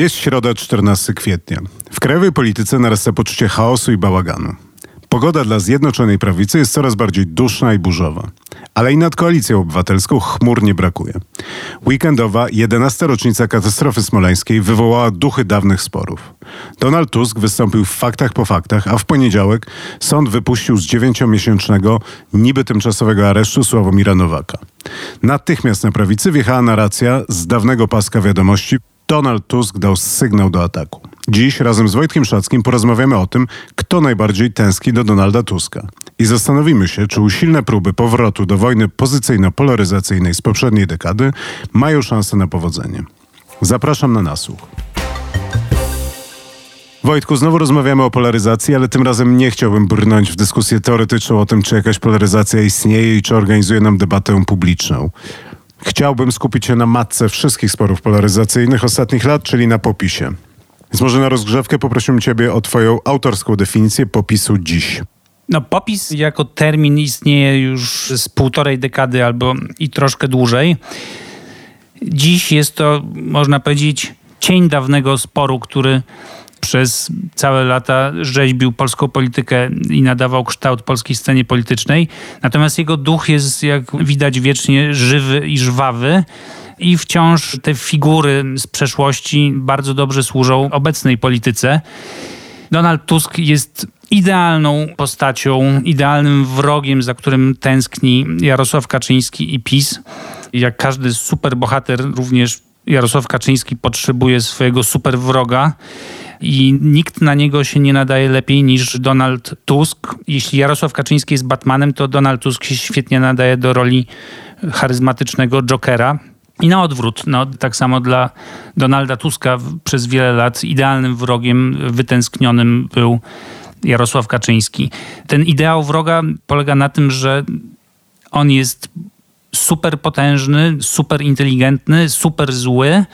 Jest środa 14 kwietnia. W krajowej polityce narasta poczucie chaosu i bałaganu. Pogoda dla Zjednoczonej Prawicy jest coraz bardziej duszna i burzowa. Ale i nad koalicją obywatelską chmur nie brakuje. Weekendowa 11. rocznica katastrofy smoleńskiej wywołała duchy dawnych sporów. Donald Tusk wystąpił w faktach po faktach, a w poniedziałek sąd wypuścił z dziewięciomiesięcznego, niby tymczasowego aresztu Sławomira Nowaka. Natychmiast na prawicy wjechała narracja z dawnego paska wiadomości Donald Tusk dał sygnał do ataku. Dziś razem z Wojtkiem Szackim porozmawiamy o tym, kto najbardziej tęskni do Donalda Tuska. I zastanowimy się, czy usilne próby powrotu do wojny pozycyjno-polaryzacyjnej z poprzedniej dekady mają szansę na powodzenie. Zapraszam na nasłuch. Wojtku, znowu rozmawiamy o polaryzacji, ale tym razem nie chciałbym brnąć w dyskusję teoretyczną o tym, czy jakaś polaryzacja istnieje i czy organizuje nam debatę publiczną. Chciałbym skupić się na matce wszystkich sporów polaryzacyjnych ostatnich lat, czyli na popisie. Więc może na rozgrzewkę poprosiłbym Ciebie o Twoją autorską definicję popisu dziś. No, popis jako termin istnieje już z półtorej dekady albo i troszkę dłużej. Dziś jest to, można powiedzieć, cień dawnego sporu, który przez całe lata rzeźbił polską politykę i nadawał kształt polskiej scenie politycznej. Natomiast jego duch jest, jak widać, wiecznie żywy i żwawy. I wciąż te figury z przeszłości bardzo dobrze służą obecnej polityce. Donald Tusk jest idealną postacią, idealnym wrogiem, za którym tęskni Jarosław Kaczyński i PiS. Jak każdy superbohater, również Jarosław Kaczyński potrzebuje swojego superwroga i nikt na niego się nie nadaje lepiej niż Donald Tusk. Jeśli Jarosław Kaczyński jest Batmanem, to Donald Tusk się świetnie nadaje do roli charyzmatycznego Jokera. I na odwrót, no, tak samo dla Donalda Tuska przez wiele lat idealnym wrogiem wytęsknionym był Jarosław Kaczyński. Ten ideał wroga polega na tym, że on jest super potężny, super inteligentny, super zły,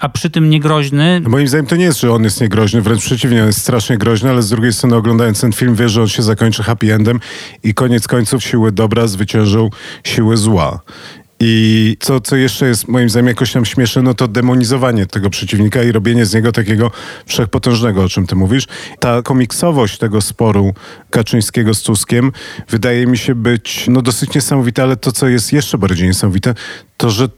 a przy tym niegroźny. Moim zdaniem to nie jest, że on jest niegroźny, wręcz przeciwnie, on jest strasznie groźny, ale z drugiej strony oglądając ten film wiesz, że on się zakończy happy endem i koniec końców siły dobra zwyciężą siły zła. I co, co jeszcze jest moim zdaniem jakoś tam śmieszne, no to demonizowanie tego przeciwnika i robienie z niego takiego wszechpotężnego, o czym ty mówisz. Ta komiksowość tego sporu Kaczyńskiego z Tuskiem wydaje mi się być no dosyć niesamowita, ale to, co jest jeszcze bardziej niesamowite, to, że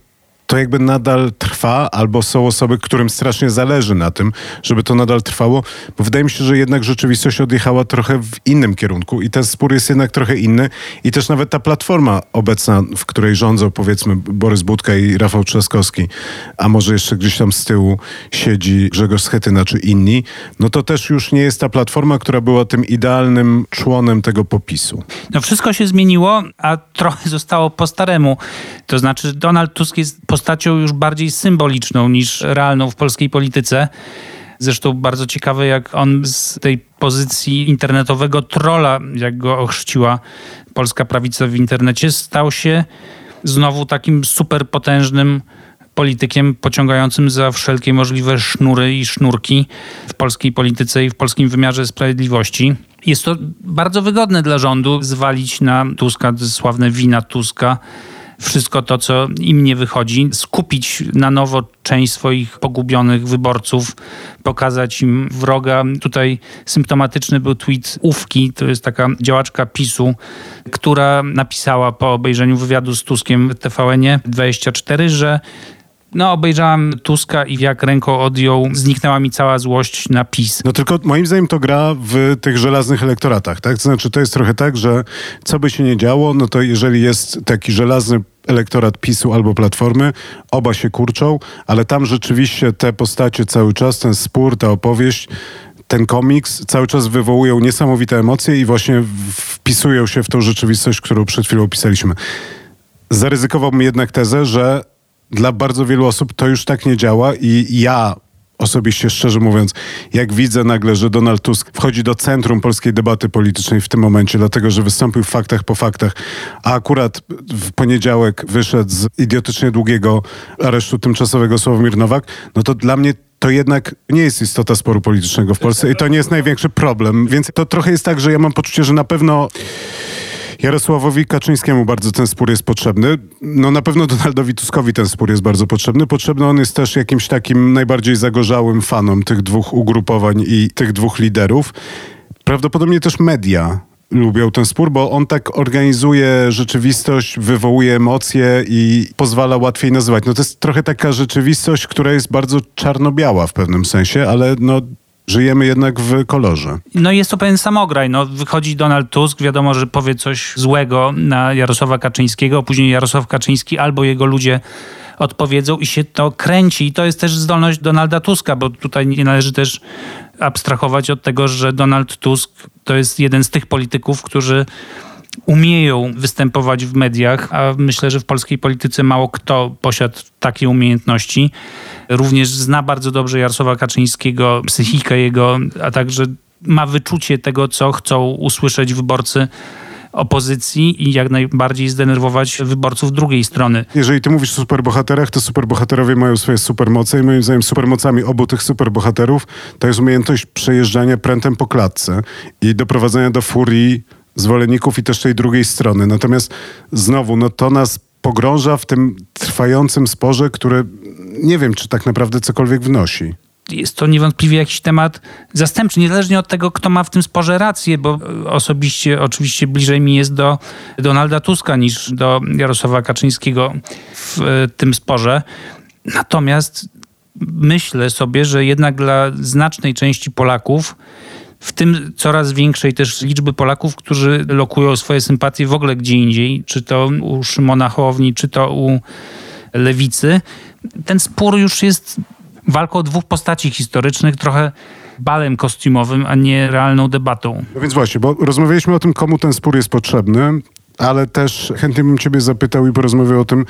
to jakby nadal trwa, albo są osoby, którym strasznie zależy na tym, żeby to nadal trwało, bo wydaje mi się, że jednak rzeczywistość odjechała trochę w innym kierunku i ten spór jest jednak trochę inny i też nawet ta platforma obecna, w której rządzą powiedzmy Borys Budka i Rafał Trzaskowski, a może jeszcze gdzieś tam z tyłu siedzi Grzegorz Schetyna czy inni, no to też już nie jest ta platforma, która była tym idealnym członem tego popisu. No wszystko się zmieniło, a trochę zostało po staremu. To znaczy Donald Tusk jest postacią już bardziej symboliczną niż realną w polskiej polityce. Zresztą bardzo ciekawe, jak on z tej pozycji internetowego trola, jak go ochrzciła polska prawica w internecie, stał się znowu takim superpotężnym politykiem pociągającym za wszelkie możliwe sznury i sznurki w polskiej polityce i w polskim wymiarze sprawiedliwości. Jest to bardzo wygodne dla rządu zwalić na Tuska, sławne wina Tuska, wszystko to, co im nie wychodzi, skupić na nowo część swoich pogubionych wyborców, pokazać im wroga. Tutaj symptomatyczny był tweet Ówki, to jest taka działaczka PiSu, która napisała po obejrzeniu wywiadu z Tuskiem w TVN 24, że no, obejrzałam Tuska i jak ręką odjął, zniknęła mi cała złość na PiS. No tylko moim zdaniem to gra w tych żelaznych elektoratach, tak? To znaczy to jest trochę tak, że co by się nie działo, no to jeżeli jest taki żelazny elektorat PiSu albo Platformy, oba się kurczą, ale tam rzeczywiście te postacie cały czas, ten spór, ta opowieść, ten komiks cały czas wywołują niesamowite emocje i właśnie wpisują się w tą rzeczywistość, którą przed chwilą opisaliśmy. Zaryzykowałbym jednak tezę, że dla bardzo wielu osób to już tak nie działa i ja osobiście, szczerze mówiąc, jak widzę nagle, że Donald Tusk wchodzi do centrum polskiej debaty politycznej w tym momencie, dlatego że wystąpił w faktach po faktach, a akurat w poniedziałek wyszedł z idiotycznie długiego aresztu tymczasowego Sławomir Nowak, no to dla mnie to jednak nie jest istota sporu politycznego w Polsce i to nie jest największy problem. Więc to trochę jest tak, że ja mam poczucie, że na pewno Jarosławowi Kaczyńskiemu bardzo ten spór jest potrzebny. No na pewno Donaldowi Tuskowi ten spór jest bardzo potrzebny. Potrzebny on jest też jakimś takim najbardziej zagorzałym fanom tych dwóch ugrupowań i tych dwóch liderów. Prawdopodobnie też media lubią ten spór, bo on tak organizuje rzeczywistość, wywołuje emocje i pozwala łatwiej nazywać. No to jest trochę taka rzeczywistość, która jest bardzo czarno-biała w pewnym sensie, ale no żyjemy jednak w kolorze. No jest to pewien samograj. No, wychodzi Donald Tusk, wiadomo, że powie coś złego na Jarosława Kaczyńskiego, później Jarosław Kaczyński albo jego ludzie odpowiedzą i się to kręci. I to jest też zdolność Donalda Tuska, bo tutaj nie należy też abstrahować od tego, że Donald Tusk to jest jeden z tych polityków, którzy umieją występować w mediach, a myślę, że w polskiej polityce mało kto posiadł takie umiejętności. Również zna bardzo dobrze Jarosława Kaczyńskiego, psychikę jego, a także ma wyczucie tego, co chcą usłyszeć wyborcy opozycji i jak najbardziej zdenerwować wyborców drugiej strony. Jeżeli ty mówisz o superbohaterach, to superbohaterowie mają swoje supermoce i moim zdaniem supermocami obu tych superbohaterów to jest umiejętność przejeżdżania prętem po klatce i doprowadzenia do furii zwolenników i też tej drugiej strony. Natomiast znowu, no to nas pogrąża w tym trwającym sporze, który nie wiem, czy tak naprawdę cokolwiek wnosi jest to niewątpliwie jakiś temat zastępczy, niezależnie od tego, kto ma w tym sporze rację, bo osobiście oczywiście bliżej mi jest do Donalda Tuska niż do Jarosława Kaczyńskiego w e, tym sporze. Natomiast myślę sobie, że jednak dla znacznej części Polaków w tym coraz większej też liczby Polaków, którzy lokują swoje sympatie w ogóle gdzie indziej, czy to u Szymona Hołowni, czy to u Lewicy. Ten spór już jest walką dwóch postaci historycznych, trochę balem kostiumowym, a nie realną debatą. No więc właśnie, bo rozmawialiśmy o tym, komu ten spór jest potrzebny, ale też chętnie bym ciebie zapytał i porozmawiał o tym,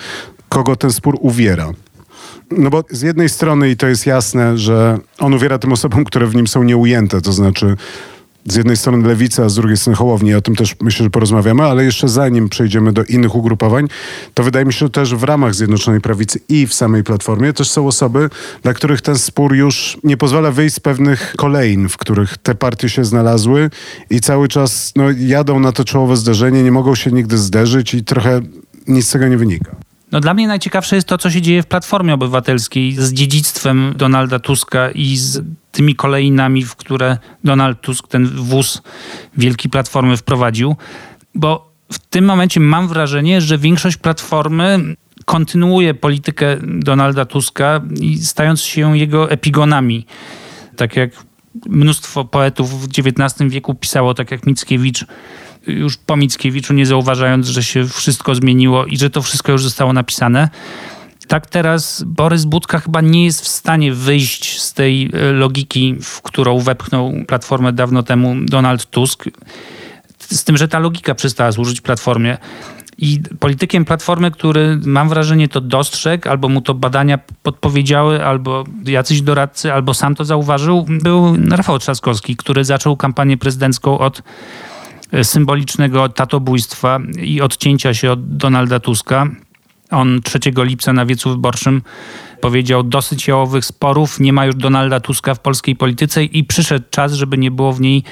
kogo ten spór uwiera. No bo z jednej strony, i to jest jasne, że on uwiera tym osobom, które w nim są nieujęte, to znaczy z jednej strony lewica, a z drugiej strony Hołowni. O tym też myślę, że porozmawiamy, ale jeszcze zanim przejdziemy do innych ugrupowań, to wydaje mi się, że też w ramach Zjednoczonej Prawicy i w samej Platformie też są osoby, dla których ten spór już nie pozwala wyjść z pewnych kolejn, w których te partie się znalazły i cały czas no, jadą na to czołowe zderzenie, nie mogą się nigdy zderzyć i trochę nic z tego nie wynika. No dla mnie najciekawsze jest to, co się dzieje w Platformie Obywatelskiej z dziedzictwem Donalda Tuska i z tymi kolejnami, w które Donald Tusk ten wóz wielkiej Platformy wprowadził. Bo w tym momencie mam wrażenie, że większość Platformy kontynuuje politykę Donalda Tuska i stając się jego epigonami. Tak jak mnóstwo poetów w XIX wieku pisało, tak jak Mickiewicz, już po Mickiewiczu, nie zauważając, że się wszystko zmieniło i że to wszystko już zostało napisane. Tak teraz Borys Budka chyba nie jest w stanie wyjść z tej e, logiki, w którą wepchnął Platformę dawno temu Donald Tusk. Z tym, że ta logika przestała służyć Platformie. I politykiem Platformy, który mam wrażenie to dostrzegł, albo mu to badania podpowiedziały, albo jacyś doradcy, albo sam to zauważył, był Rafał Trzaskowski, który zaczął kampanię prezydencką od symbolicznego tatobójstwa i odcięcia się od Donalda Tuska. On 3 lipca na wiecu wyborczym powiedział dosyć jałowych sporów, nie ma już Donalda Tuska w polskiej polityce i przyszedł czas, żeby nie było w niej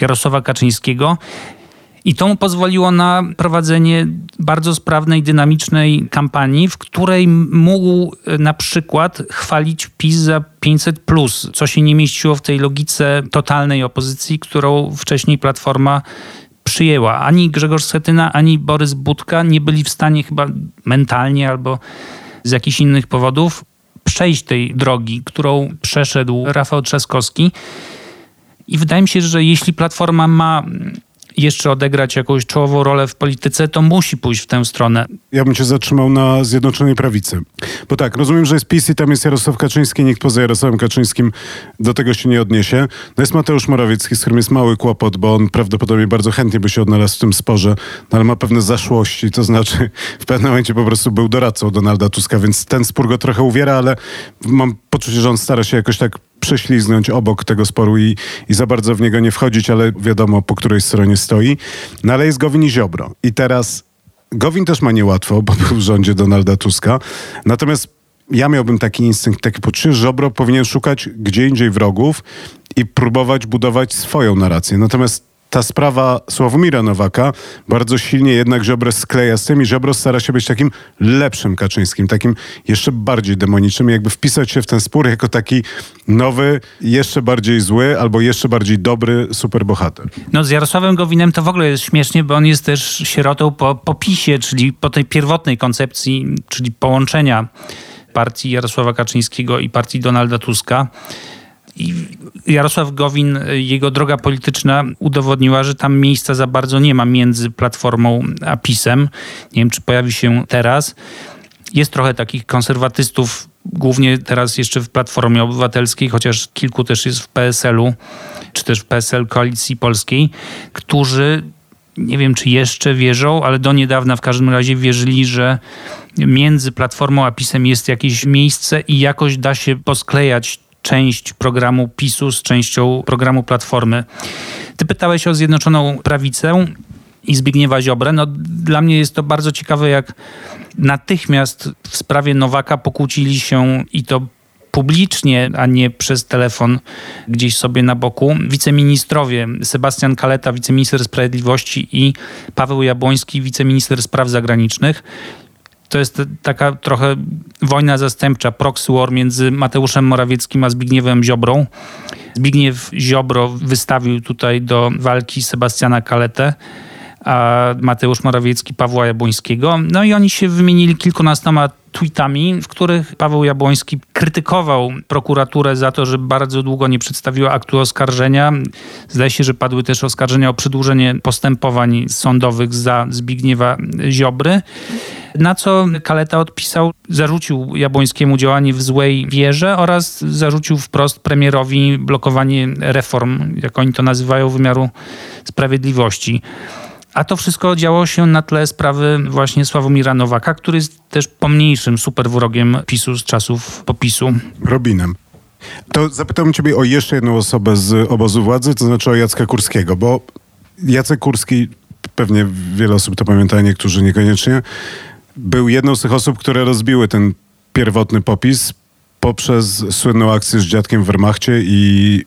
Jarosława Kaczyńskiego. I to mu pozwoliło na prowadzenie bardzo sprawnej, dynamicznej kampanii, w której mógł e, na przykład chwalić PiS za 500, co się nie mieściło w tej logice totalnej opozycji, którą wcześniej Platforma przyjęła. Ani Grzegorz Schetyna, ani Borys Budka nie byli w stanie chyba mentalnie albo z jakichś innych powodów przejść tej drogi, którą przeszedł Rafał Trzaskowski. I wydaje mi się, że jeśli Platforma ma jeszcze odegrać jakąś czołową rolę w polityce, to musi pójść w tę stronę. Ja bym się zatrzymał na Zjednoczonej Prawicy. Bo tak, rozumiem, że jest PiS i tam jest Jarosław Kaczyński, nikt poza Jarosławem Kaczyńskim do tego się nie odniesie. No jest Mateusz Morawiecki, z którym jest mały kłopot, bo on prawdopodobnie bardzo chętnie by się odnalazł w tym sporze, no ale ma pewne zaszłości, to znaczy w pewnym momencie po prostu był doradcą Donalda Tuska, więc ten spór go trochę uwiera, ale mam poczucie, że on stara się jakoś tak prześliznąć obok tego sporu i, i za bardzo w niego nie wchodzić, ale wiadomo po której stronie stoi. No ale jest Gowin i Ziobro. I teraz Gowin też ma niełatwo, bo był w rządzie Donalda Tuska. Natomiast ja miałbym taki instynkt, taki poczucie, że Ziobro powinien szukać gdzie indziej wrogów i próbować budować swoją narrację. Natomiast ta sprawa Sławomira Nowaka bardzo silnie jednak Ziobro skleja z tym i Ziobro stara się być takim lepszym Kaczyńskim, takim jeszcze bardziej demonicznym, jakby wpisać się w ten spór jako taki nowy, jeszcze bardziej zły albo jeszcze bardziej dobry superbohater. No z Jarosławem Gowinem to w ogóle jest śmiesznie, bo on jest też sierotą po, po PiSie, czyli po tej pierwotnej koncepcji, czyli połączenia partii Jarosława Kaczyńskiego i partii Donalda Tuska. I Jarosław Gowin, jego droga polityczna udowodniła, że tam miejsca za bardzo nie ma między Platformą a PiSem. Nie wiem, czy pojawi się teraz. Jest trochę takich konserwatystów, głównie teraz jeszcze w Platformie Obywatelskiej, chociaż kilku też jest w PSL-u, czy też w PSL Koalicji Polskiej, którzy nie wiem czy jeszcze wierzą, ale do niedawna w każdym razie wierzyli, że między Platformą a PiSem jest jakieś miejsce i jakoś da się posklejać część programu PiSu z częścią programu Platformy. Ty pytałeś o Zjednoczoną Prawicę i Zbigniewa Ziobrę. No, dla mnie jest to bardzo ciekawe, jak natychmiast w sprawie Nowaka pokłócili się i to publicznie, a nie przez telefon gdzieś sobie na boku. Wiceministrowie Sebastian Kaleta, wiceminister sprawiedliwości i Paweł Jabłoński, wiceminister spraw zagranicznych to jest taka trochę wojna zastępcza, proxy war między Mateuszem Morawieckim a Zbigniewem Ziobrą. Zbigniew Ziobro wystawił tutaj do walki Sebastiana Kaletę, a Mateusz Morawiecki Pawła Jabłońskiego. No i oni się wymienili kilkunastoma tweetami, w których Paweł Jabłoński krytykował prokuraturę za to, że bardzo długo nie przedstawiła aktu oskarżenia. Zdaje się, że padły też oskarżenia o przedłużenie postępowań sądowych za Zbigniewa Ziobry. Na co Kaleta odpisał, zarzucił Jabłońskiemu działanie w złej wierze oraz zarzucił wprost premierowi blokowanie reform, jak oni to nazywają, wymiaru sprawiedliwości. A to wszystko działo się na tle sprawy właśnie Sławomira Nowaka, który jest też pomniejszym superwrogiem PiSu z czasów popisu. Robinem. To zapytałem ciebie o jeszcze jedną osobę z obozu władzy, to znaczy o Jacka Kurskiego, bo Jacek Kurski, pewnie wiele osób to pamięta, niektórzy niekoniecznie, był jedną z tych osób, które rozbiły ten pierwotny popis poprzez słynną akcję z dziadkiem w Wehrmachcie i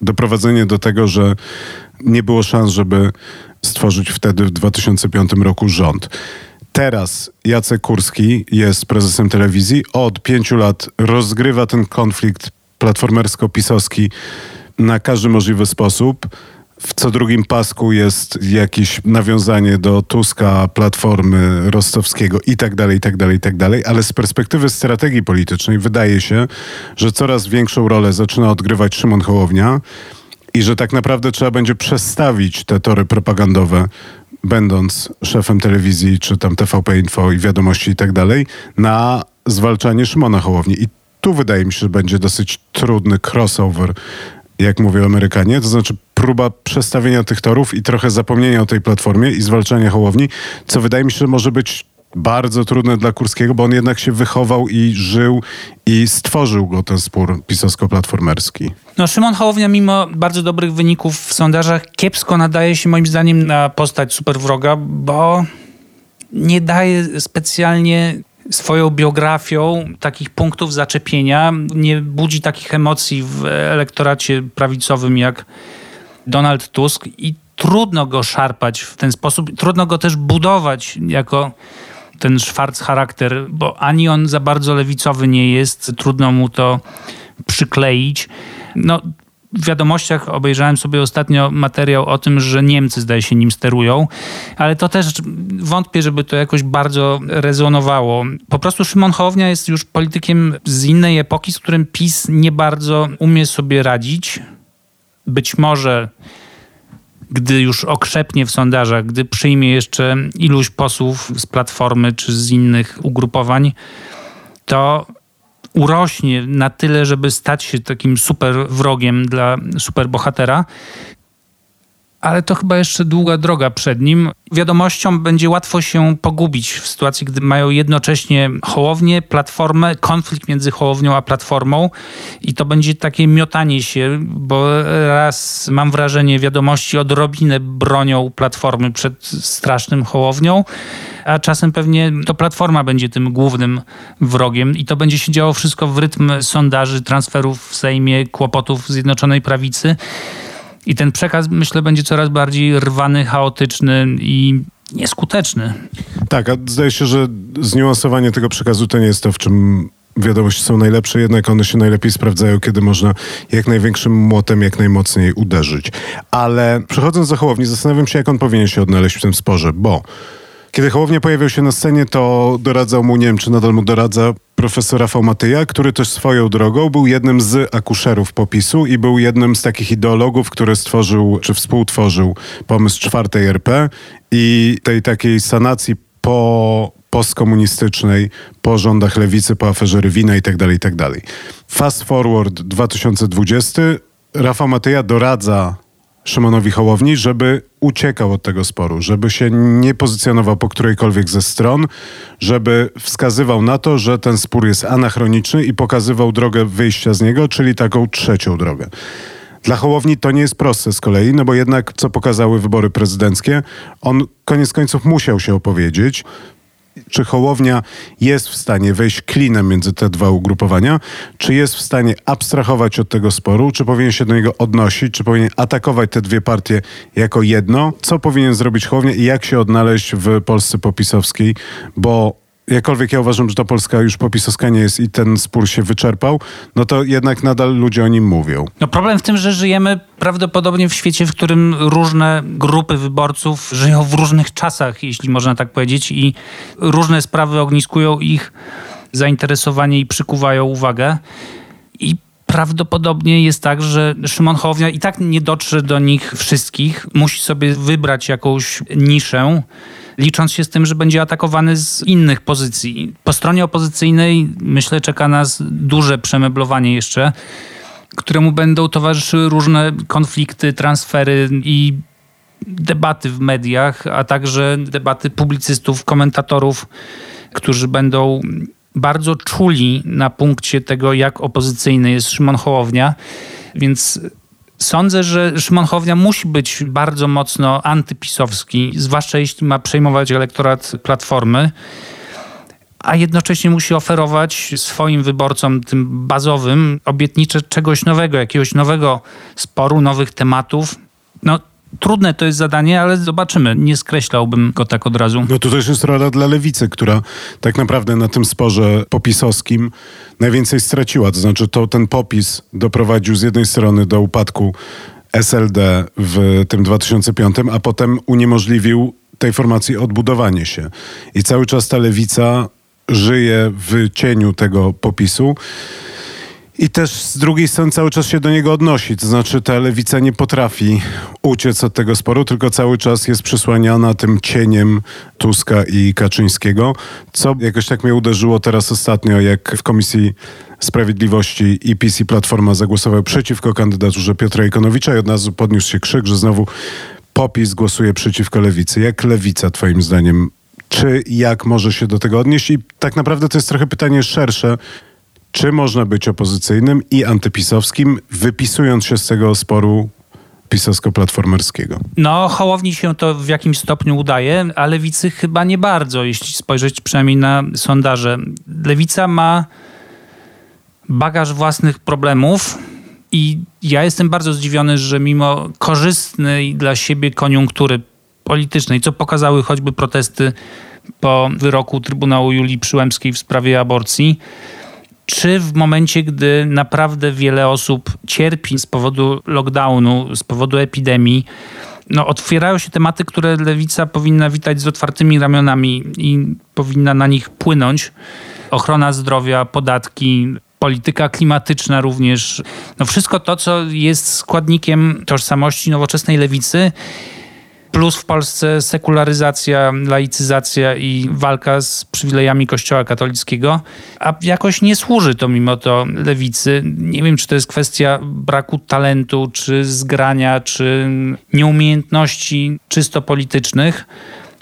doprowadzenie do tego, że nie było szans, żeby stworzyć wtedy w 2005 roku rząd. Teraz Jacek Kurski jest prezesem telewizji. Od pięciu lat rozgrywa ten konflikt platformersko-pisowski na każdy możliwy sposób. W co drugim pasku jest jakieś nawiązanie do Tuska, Platformy, Rostowskiego i tak dalej, i tak dalej, i tak dalej. Ale z perspektywy strategii politycznej wydaje się, że coraz większą rolę zaczyna odgrywać Szymon Hołownia i że tak naprawdę trzeba będzie przestawić te tory propagandowe, będąc szefem telewizji, czy tam TVP Info i wiadomości i tak dalej, na zwalczanie Szymona Hołowni. I tu wydaje mi się, że będzie dosyć trudny crossover, jak mówią Amerykanie, to znaczy próba przestawienia tych torów i trochę zapomnienia o tej platformie i zwalczania Hołowni, co wydaje mi się, że może być bardzo trudne dla Kurskiego, bo on jednak się wychował i żył i stworzył go ten spór pisowsko-platformerski. No Szymon Hołownia mimo bardzo dobrych wyników w sondażach kiepsko nadaje się moim zdaniem na postać superwroga, bo nie daje specjalnie swoją biografią takich punktów zaczepienia, nie budzi takich emocji w elektoracie prawicowym jak Donald Tusk i trudno go szarpać w ten sposób, trudno go też budować jako ten szwarc charakter, bo ani on za bardzo lewicowy nie jest, trudno mu to przykleić. No, w wiadomościach obejrzałem sobie ostatnio materiał o tym, że Niemcy zdaje się nim sterują, ale to też wątpię, żeby to jakoś bardzo rezonowało. Po prostu Szymon Hołownia jest już politykiem z innej epoki, z którym PiS nie bardzo umie sobie radzić. Być może gdy już okrzepnie w sondażach, gdy przyjmie jeszcze iluś posłów z Platformy czy z innych ugrupowań, to urośnie na tyle, żeby stać się takim super wrogiem dla superbohatera. Ale to chyba jeszcze długa droga przed nim. Wiadomością będzie łatwo się pogubić w sytuacji, gdy mają jednocześnie Hołownię, Platformę, konflikt między Hołownią a Platformą i to będzie takie miotanie się, bo raz mam wrażenie wiadomości odrobinę bronią Platformy przed strasznym Hołownią, a czasem pewnie to Platforma będzie tym głównym wrogiem i to będzie się działo wszystko w rytm sondaży, transferów w Sejmie, kłopotów Zjednoczonej Prawicy. I ten przekaz, myślę, będzie coraz bardziej rwany, chaotyczny i nieskuteczny. Tak, a zdaje się, że zniuansowanie tego przekazu to nie jest to, w czym wiadomości są najlepsze, jednak one się najlepiej sprawdzają, kiedy można jak największym młotem, jak najmocniej uderzyć. Ale przechodząc do Hołowni, zastanawiam się, jak on powinien się odnaleźć w tym sporze, bo kiedy Hołownia pojawił się na scenie, to doradzał mu, nie wiem czy nadal mu doradza, profesor Rafał Matyja, który też swoją drogą był jednym z akuszerów popisu i był jednym z takich ideologów, który stworzył, czy współtworzył pomysł czwartej RP i tej takiej sanacji po postkomunistycznej, po rządach lewicy, po aferze Rywina i tak dalej, i tak. Fast forward 2020. Rafał Matyja doradza Szymonowi Hołowni, żeby uciekał od tego sporu, żeby się nie pozycjonował po którejkolwiek ze stron, żeby wskazywał na to, że ten spór jest anachroniczny i pokazywał drogę wyjścia z niego, czyli taką trzecią drogę. Dla Hołowni to nie jest proste z kolei, no bo jednak, co pokazały wybory prezydenckie, on koniec końców musiał się opowiedzieć czy Hołownia jest w stanie wejść klinem między te dwa ugrupowania, czy jest w stanie abstrahować od tego sporu, czy powinien się do niego odnosić, czy powinien atakować te dwie partie jako jedno, co powinien zrobić Hołownia i jak się odnaleźć w Polsce popisowskiej, bo jakkolwiek ja uważam, że ta Polska już popisowska nie jest i ten spór się wyczerpał, no to jednak nadal ludzie o nim mówią. No problem w tym, że żyjemy prawdopodobnie w świecie, w którym różne grupy wyborców żyją w różnych czasach, jeśli można tak powiedzieć, i różne sprawy ogniskują ich zainteresowanie i przykuwają uwagę. I prawdopodobnie jest tak, że Szymon Hołownia i tak nie dotrze do nich wszystkich. Musi sobie wybrać jakąś niszę licząc się z tym, że będzie atakowany z innych pozycji. Po stronie opozycyjnej myślę czeka nas duże przemeblowanie jeszcze, któremu będą towarzyszyły różne konflikty, transfery i debaty w mediach, a także debaty publicystów, komentatorów, którzy będą bardzo czuli na punkcie tego, jak opozycyjny jest Szymon Hołownia. Więc Sądzę, że Szymon musi być bardzo mocno antypisowski, zwłaszcza jeśli ma przejmować elektorat Platformy, a jednocześnie musi oferować swoim wyborcom, tym bazowym, obietnicze czegoś nowego, jakiegoś nowego sporu, nowych tematów. No, Trudne to jest zadanie, ale zobaczymy. Nie skreślałbym go tak od razu. No to też jest rola dla lewicy, która tak naprawdę na tym sporze popisowskim najwięcej straciła. To znaczy to ten popis doprowadził z jednej strony do upadku SLD w tym 2005, a potem uniemożliwił tej formacji odbudowanie się. I cały czas ta lewica żyje w cieniu tego popisu. I też z drugiej strony cały czas się do niego odnosi. To znaczy ta lewica nie potrafi uciec od tego sporu, tylko cały czas jest przysłaniana tym cieniem Tuska i Kaczyńskiego, co jakoś tak mnie uderzyło teraz ostatnio, jak w Komisji Sprawiedliwości i PiS i Platforma zagłosował przeciwko kandydaturze Piotra Ikonowicza i od razu podniósł się krzyk, że znowu popis głosuje przeciwko lewicy. Jak lewica twoim zdaniem czy jak może się do tego odnieść? I tak naprawdę to jest trochę pytanie szersze czy można być opozycyjnym i antypisowskim, wypisując się z tego sporu pisowsko-platformerskiego? No, Hołowni się to w jakimś stopniu udaje, a lewicy chyba nie bardzo, jeśli spojrzeć przynajmniej na sondaże. Lewica ma bagaż własnych problemów i ja jestem bardzo zdziwiony, że mimo korzystnej dla siebie koniunktury politycznej, co pokazały choćby protesty po wyroku Trybunału Julii Przyłębskiej w sprawie aborcji, czy w momencie, gdy naprawdę wiele osób cierpi z powodu lockdownu, z powodu epidemii, no, otwierają się tematy, które lewica powinna witać z otwartymi ramionami i powinna na nich płynąć. Ochrona zdrowia, podatki, polityka klimatyczna również. No wszystko to, co jest składnikiem tożsamości nowoczesnej lewicy plus w Polsce sekularyzacja, laicyzacja i walka z przywilejami Kościoła katolickiego, a jakoś nie służy to mimo to lewicy. Nie wiem, czy to jest kwestia braku talentu, czy zgrania, czy nieumiejętności czysto politycznych,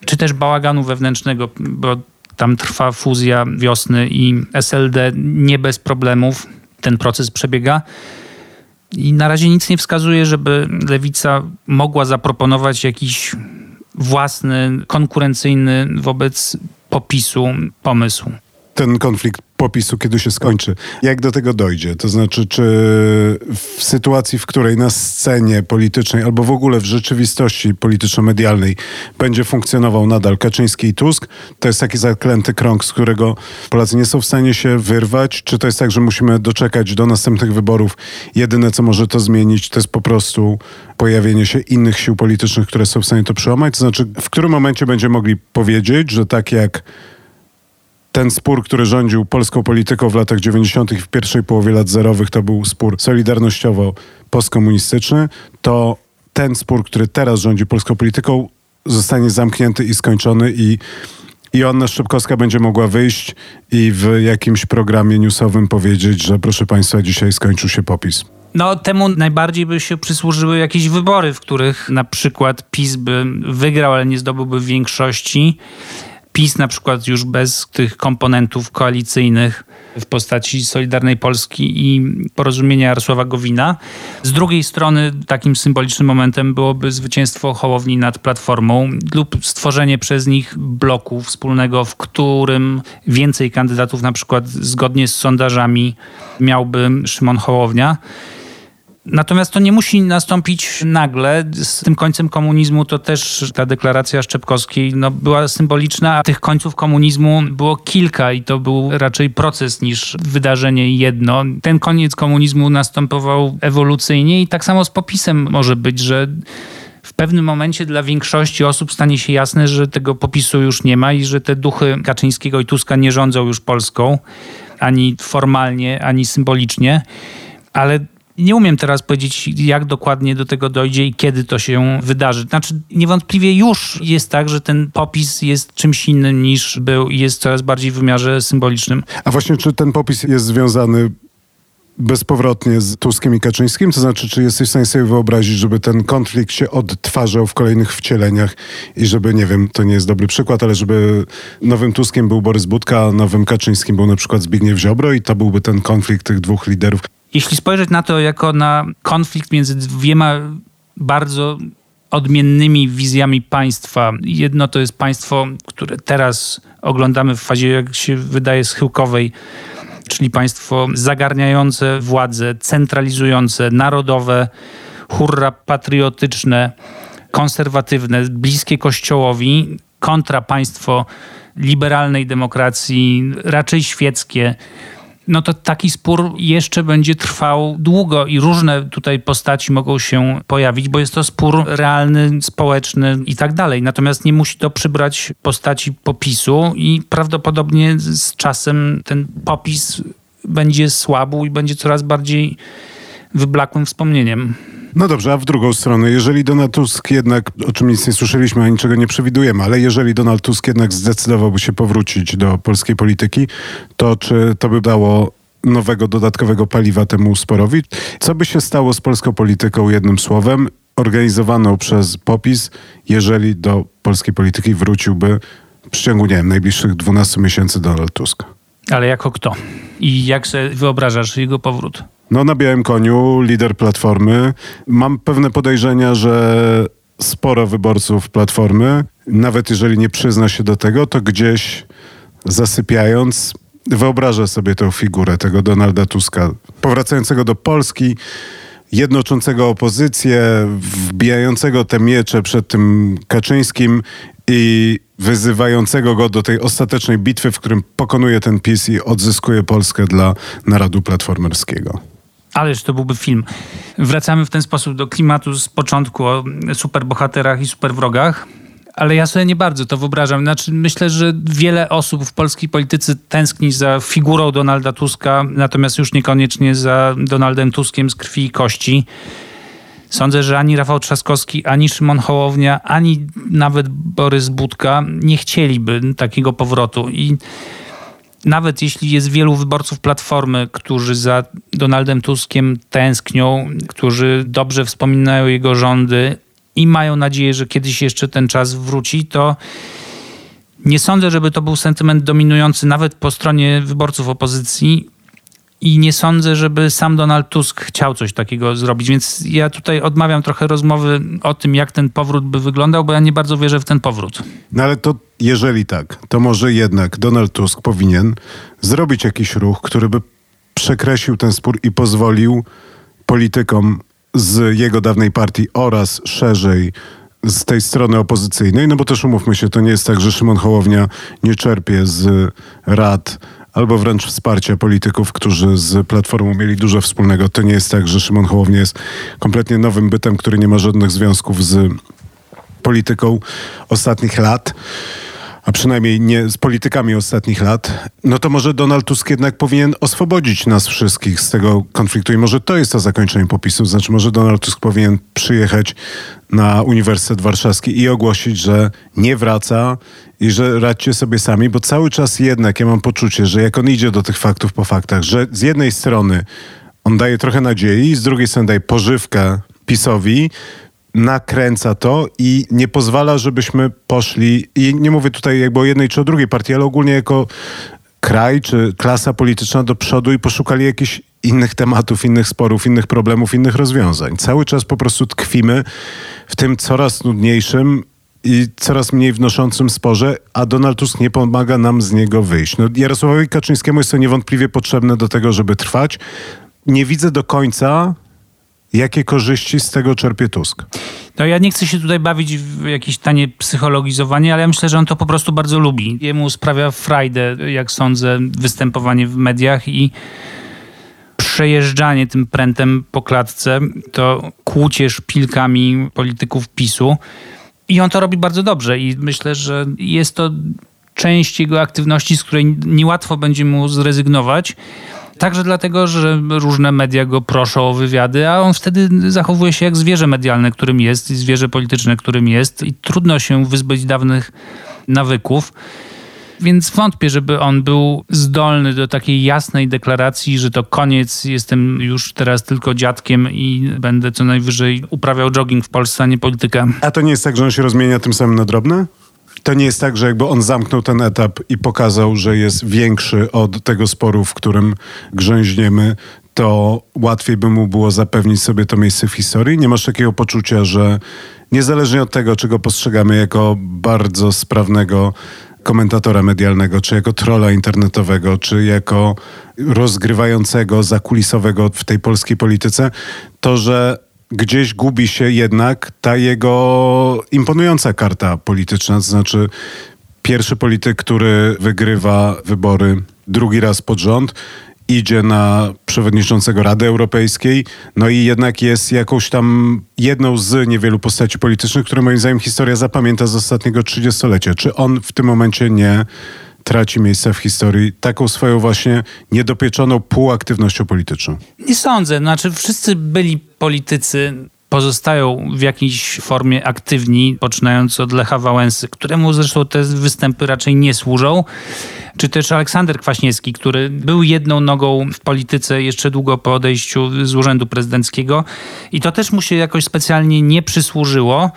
czy też bałaganu wewnętrznego, bo tam trwa fuzja wiosny i SLD nie bez problemów ten proces przebiega. I na razie nic nie wskazuje, żeby lewica mogła zaproponować jakiś własny, konkurencyjny wobec popisu pomysł. Ten konflikt popisu, kiedy się skończy. Jak do tego dojdzie? To znaczy, czy w sytuacji, w której na scenie politycznej albo w ogóle w rzeczywistości polityczno-medialnej będzie funkcjonował nadal Kaczyński i Tusk, to jest taki zaklęty krąg, z którego Polacy nie są w stanie się wyrwać? Czy to jest tak, że musimy doczekać do następnych wyborów? Jedyne, co może to zmienić, to jest po prostu pojawienie się innych sił politycznych, które są w stanie to przełamać? To znaczy, w którym momencie będziemy mogli powiedzieć, że tak jak ten spór, który rządził polską polityką w latach 90. i w pierwszej połowie lat zerowych, to był spór solidarnościowo-postkomunistyczny, to ten spór, który teraz rządzi polską polityką, zostanie zamknięty i skończony i i Anna Szczepkowska będzie mogła wyjść i w jakimś programie newsowym powiedzieć, że proszę Państwa, dzisiaj skończył się popis. No, temu najbardziej by się przysłużyły jakieś wybory, w których na przykład PiS by wygrał, ale nie zdobyłby większości. PiS na przykład już bez tych komponentów koalicyjnych w postaci Solidarnej Polski i porozumienia Jarosława Gowina. Z drugiej strony takim symbolicznym momentem byłoby zwycięstwo Hołowni nad Platformą lub stworzenie przez nich bloku wspólnego, w którym więcej kandydatów na przykład zgodnie z sondażami miałby Szymon Hołownia. Natomiast to nie musi nastąpić nagle. Z tym końcem komunizmu to też ta deklaracja Szczepkowskiej no, była symboliczna, a tych końców komunizmu było kilka i to był raczej proces niż wydarzenie jedno. Ten koniec komunizmu następował ewolucyjnie i tak samo z popisem może być, że w pewnym momencie dla większości osób stanie się jasne, że tego popisu już nie ma i że te duchy Kaczyńskiego i Tuska nie rządzą już Polską ani formalnie, ani symbolicznie. Ale nie umiem teraz powiedzieć, jak dokładnie do tego dojdzie i kiedy to się wydarzy. Znaczy, niewątpliwie już jest tak, że ten popis jest czymś innym niż był i jest coraz bardziej w wymiarze symbolicznym. A właśnie, czy ten popis jest związany bezpowrotnie z Tuskiem i Kaczyńskim? To znaczy, czy jesteś w stanie sobie wyobrazić, żeby ten konflikt się odtwarzał w kolejnych wcieleniach i żeby, nie wiem, to nie jest dobry przykład, ale żeby nowym Tuskiem był Borys Budka, a nowym Kaczyńskim był na przykład Zbigniew Ziobro i to byłby ten konflikt tych dwóch liderów. Jeśli spojrzeć na to jako na konflikt między dwiema bardzo odmiennymi wizjami państwa. Jedno to jest państwo, które teraz oglądamy w fazie, jak się wydaje, schyłkowej, czyli państwo zagarniające władzę, centralizujące, narodowe, hurra patriotyczne, konserwatywne, bliskie kościołowi, kontra państwo liberalnej demokracji, raczej świeckie, no to taki spór jeszcze będzie trwał długo i różne tutaj postaci mogą się pojawić, bo jest to spór realny, społeczny i tak dalej. Natomiast nie musi to przybrać postaci popisu i prawdopodobnie z czasem ten popis będzie słabł i będzie coraz bardziej wyblakłym wspomnieniem. No dobrze, a w drugą stronę, jeżeli Donald Tusk jednak, o czym nic nie słyszeliśmy, a niczego nie przewidujemy, ale jeżeli Donald Tusk jednak zdecydowałby się powrócić do polskiej polityki, to czy to by dało nowego, dodatkowego paliwa temu sporowi? Co by się stało z polską polityką, jednym słowem, organizowaną przez POPIS, jeżeli do polskiej polityki wróciłby w przeciągu, nie wiem, najbliższych 12 miesięcy Donald Tusk? Ale jako kto? I jak sobie wyobrażasz jego powrót? No na białym koniu, lider Platformy. Mam pewne podejrzenia, że sporo wyborców Platformy, nawet jeżeli nie przyzna się do tego, to gdzieś zasypiając wyobraża sobie tę figurę tego Donalda Tuska powracającego do Polski, jednoczącego opozycję, wbijającego te miecze przed tym Kaczyńskim i wyzywającego go do tej ostatecznej bitwy, w którym pokonuje ten PiS i odzyskuje Polskę dla narodu platformerskiego. Ależ to byłby film. Wracamy w ten sposób do klimatu z początku o superbohaterach i superwrogach. Ale ja sobie nie bardzo to wyobrażam. Znaczy, myślę, że wiele osób w polskiej polityce tęskni za figurą Donalda Tuska, natomiast już niekoniecznie za Donaldem Tuskiem z krwi i kości. Sądzę, że ani Rafał Trzaskowski, ani Szymon Hołownia, ani nawet Borys Budka nie chcieliby takiego powrotu. I nawet jeśli jest wielu wyborców Platformy, którzy za Donaldem Tuskiem tęsknią, którzy dobrze wspominają jego rządy i mają nadzieję, że kiedyś jeszcze ten czas wróci, to nie sądzę, żeby to był sentyment dominujący nawet po stronie wyborców opozycji. I nie sądzę, żeby sam Donald Tusk chciał coś takiego zrobić. Więc ja tutaj odmawiam trochę rozmowy o tym, jak ten powrót by wyglądał, bo ja nie bardzo wierzę w ten powrót. No ale to jeżeli tak, to może jednak Donald Tusk powinien zrobić jakiś ruch, który by przekreślił ten spór i pozwolił politykom z jego dawnej partii oraz szerzej z tej strony opozycyjnej, no bo też umówmy się, to nie jest tak, że Szymon Hołownia nie czerpie z rad albo wręcz wsparcia polityków, którzy z Platformą mieli dużo wspólnego. To nie jest tak, że Szymon Hołownia jest kompletnie nowym bytem, który nie ma żadnych związków z polityką ostatnich lat a przynajmniej nie z politykami ostatnich lat, no to może Donald Tusk jednak powinien oswobodzić nas wszystkich z tego konfliktu i może to jest to zakończenie popisu. Znaczy może Donald Tusk powinien przyjechać na Uniwersytet Warszawski i ogłosić, że nie wraca i że radźcie sobie sami, bo cały czas jednak ja mam poczucie, że jak on idzie do tych faktów po faktach, że z jednej strony on daje trochę nadziei, z drugiej strony daje pożywkę PiSowi, nakręca to i nie pozwala, żebyśmy poszli, i nie mówię tutaj jakby o jednej czy o drugiej partii, ale ogólnie jako kraj czy klasa polityczna do przodu i poszukali jakichś innych tematów, innych sporów, innych problemów, innych rozwiązań. Cały czas po prostu tkwimy w tym coraz nudniejszym i coraz mniej wnoszącym sporze, a Donald Tusk nie pomaga nam z niego wyjść. No, Jarosławowi Kaczyńskiemu jest to niewątpliwie potrzebne do tego, żeby trwać. Nie widzę do końca, Jakie korzyści z tego czerpie Tusk? No ja nie chcę się tutaj bawić w jakieś tanie psychologizowanie, ale ja myślę, że on to po prostu bardzo lubi. Jemu sprawia frajdę, jak sądzę, występowanie w mediach i przejeżdżanie tym prętem po klatce, to kłucie szpilkami polityków PiSu. I on to robi bardzo dobrze i myślę, że jest to część jego aktywności, z której niełatwo będzie mu zrezygnować. Także dlatego, że różne media go proszą o wywiady, a on wtedy zachowuje się jak zwierzę medialne, którym jest, i zwierzę polityczne, którym jest, i trudno się wyzbyć dawnych nawyków. Więc wątpię, żeby on był zdolny do takiej jasnej deklaracji, że to koniec, jestem już teraz tylko dziadkiem i będę co najwyżej uprawiał jogging w Polsce, a nie politykę. A to nie jest tak, że on się rozmienia tym samym na drobne? To nie jest tak, że jakby on zamknął ten etap i pokazał, że jest większy od tego sporu, w którym grzęźniemy, to łatwiej by mu było zapewnić sobie to miejsce w historii. Nie masz takiego poczucia, że niezależnie od tego, czy go postrzegamy jako bardzo sprawnego komentatora medialnego, czy jako trola internetowego, czy jako rozgrywającego zakulisowego w tej polskiej polityce, to że gdzieś gubi się jednak ta jego imponująca karta polityczna, to znaczy pierwszy polityk, który wygrywa wybory drugi raz pod rząd, idzie na przewodniczącego Rady Europejskiej, no i jednak jest jakąś tam jedną z niewielu postaci politycznych, które moim zdaniem historia zapamięta z ostatniego trzydziestolecia. Czy on w tym momencie nie traci miejsca w historii taką swoją właśnie niedopieczoną półaktywnością polityczną? Nie sądzę. Znaczy wszyscy byli politycy pozostają w jakiejś formie aktywni, poczynając od Lecha Wałęsy, któremu zresztą te występy raczej nie służą czy też Aleksander Kwaśniewski, który był jedną nogą w polityce jeszcze długo po odejściu z urzędu prezydenckiego i to też mu się jakoś specjalnie nie przysłużyło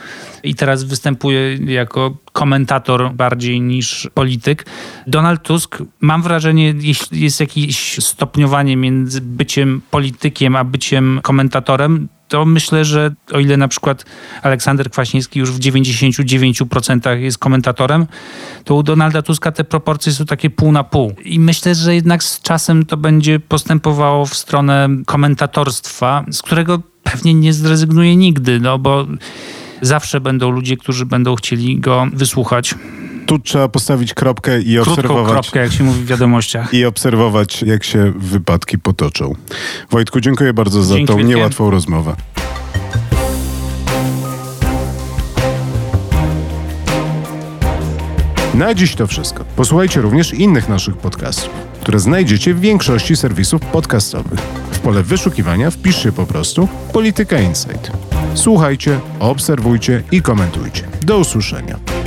i teraz występuje jako komentator bardziej niż polityk. Donald Tusk, mam wrażenie, jeśli jest jakieś stopniowanie między byciem politykiem a byciem komentatorem, to myślę, że o ile na przykład Aleksander Kwaśniewski już w 99% jest komentatorem, to u Donalda Tuska te proporcje są takie pół na pół. I myślę, że jednak z czasem to będzie postępowało w stronę komentatorstwa, z którego pewnie nie zrezygnuje nigdy, no bo zawsze będą ludzie, którzy będą chcieli go wysłuchać. Tu trzeba postawić kropkę i Krótką obserwować. kropkę, jak się mówi w wiadomościach. I obserwować, jak się wypadki potoczą. Wojtku, dziękuję bardzo za Dzięki tą wielkie. niełatwą rozmowę. Na dziś to wszystko. Posłuchajcie również innych naszych podcastów, które znajdziecie w większości serwisów podcastowych. W pole wyszukiwania wpiszcie po prostu Polityka Insight. Słuchajcie, obserwujcie i komentujcie. Do usłyszenia.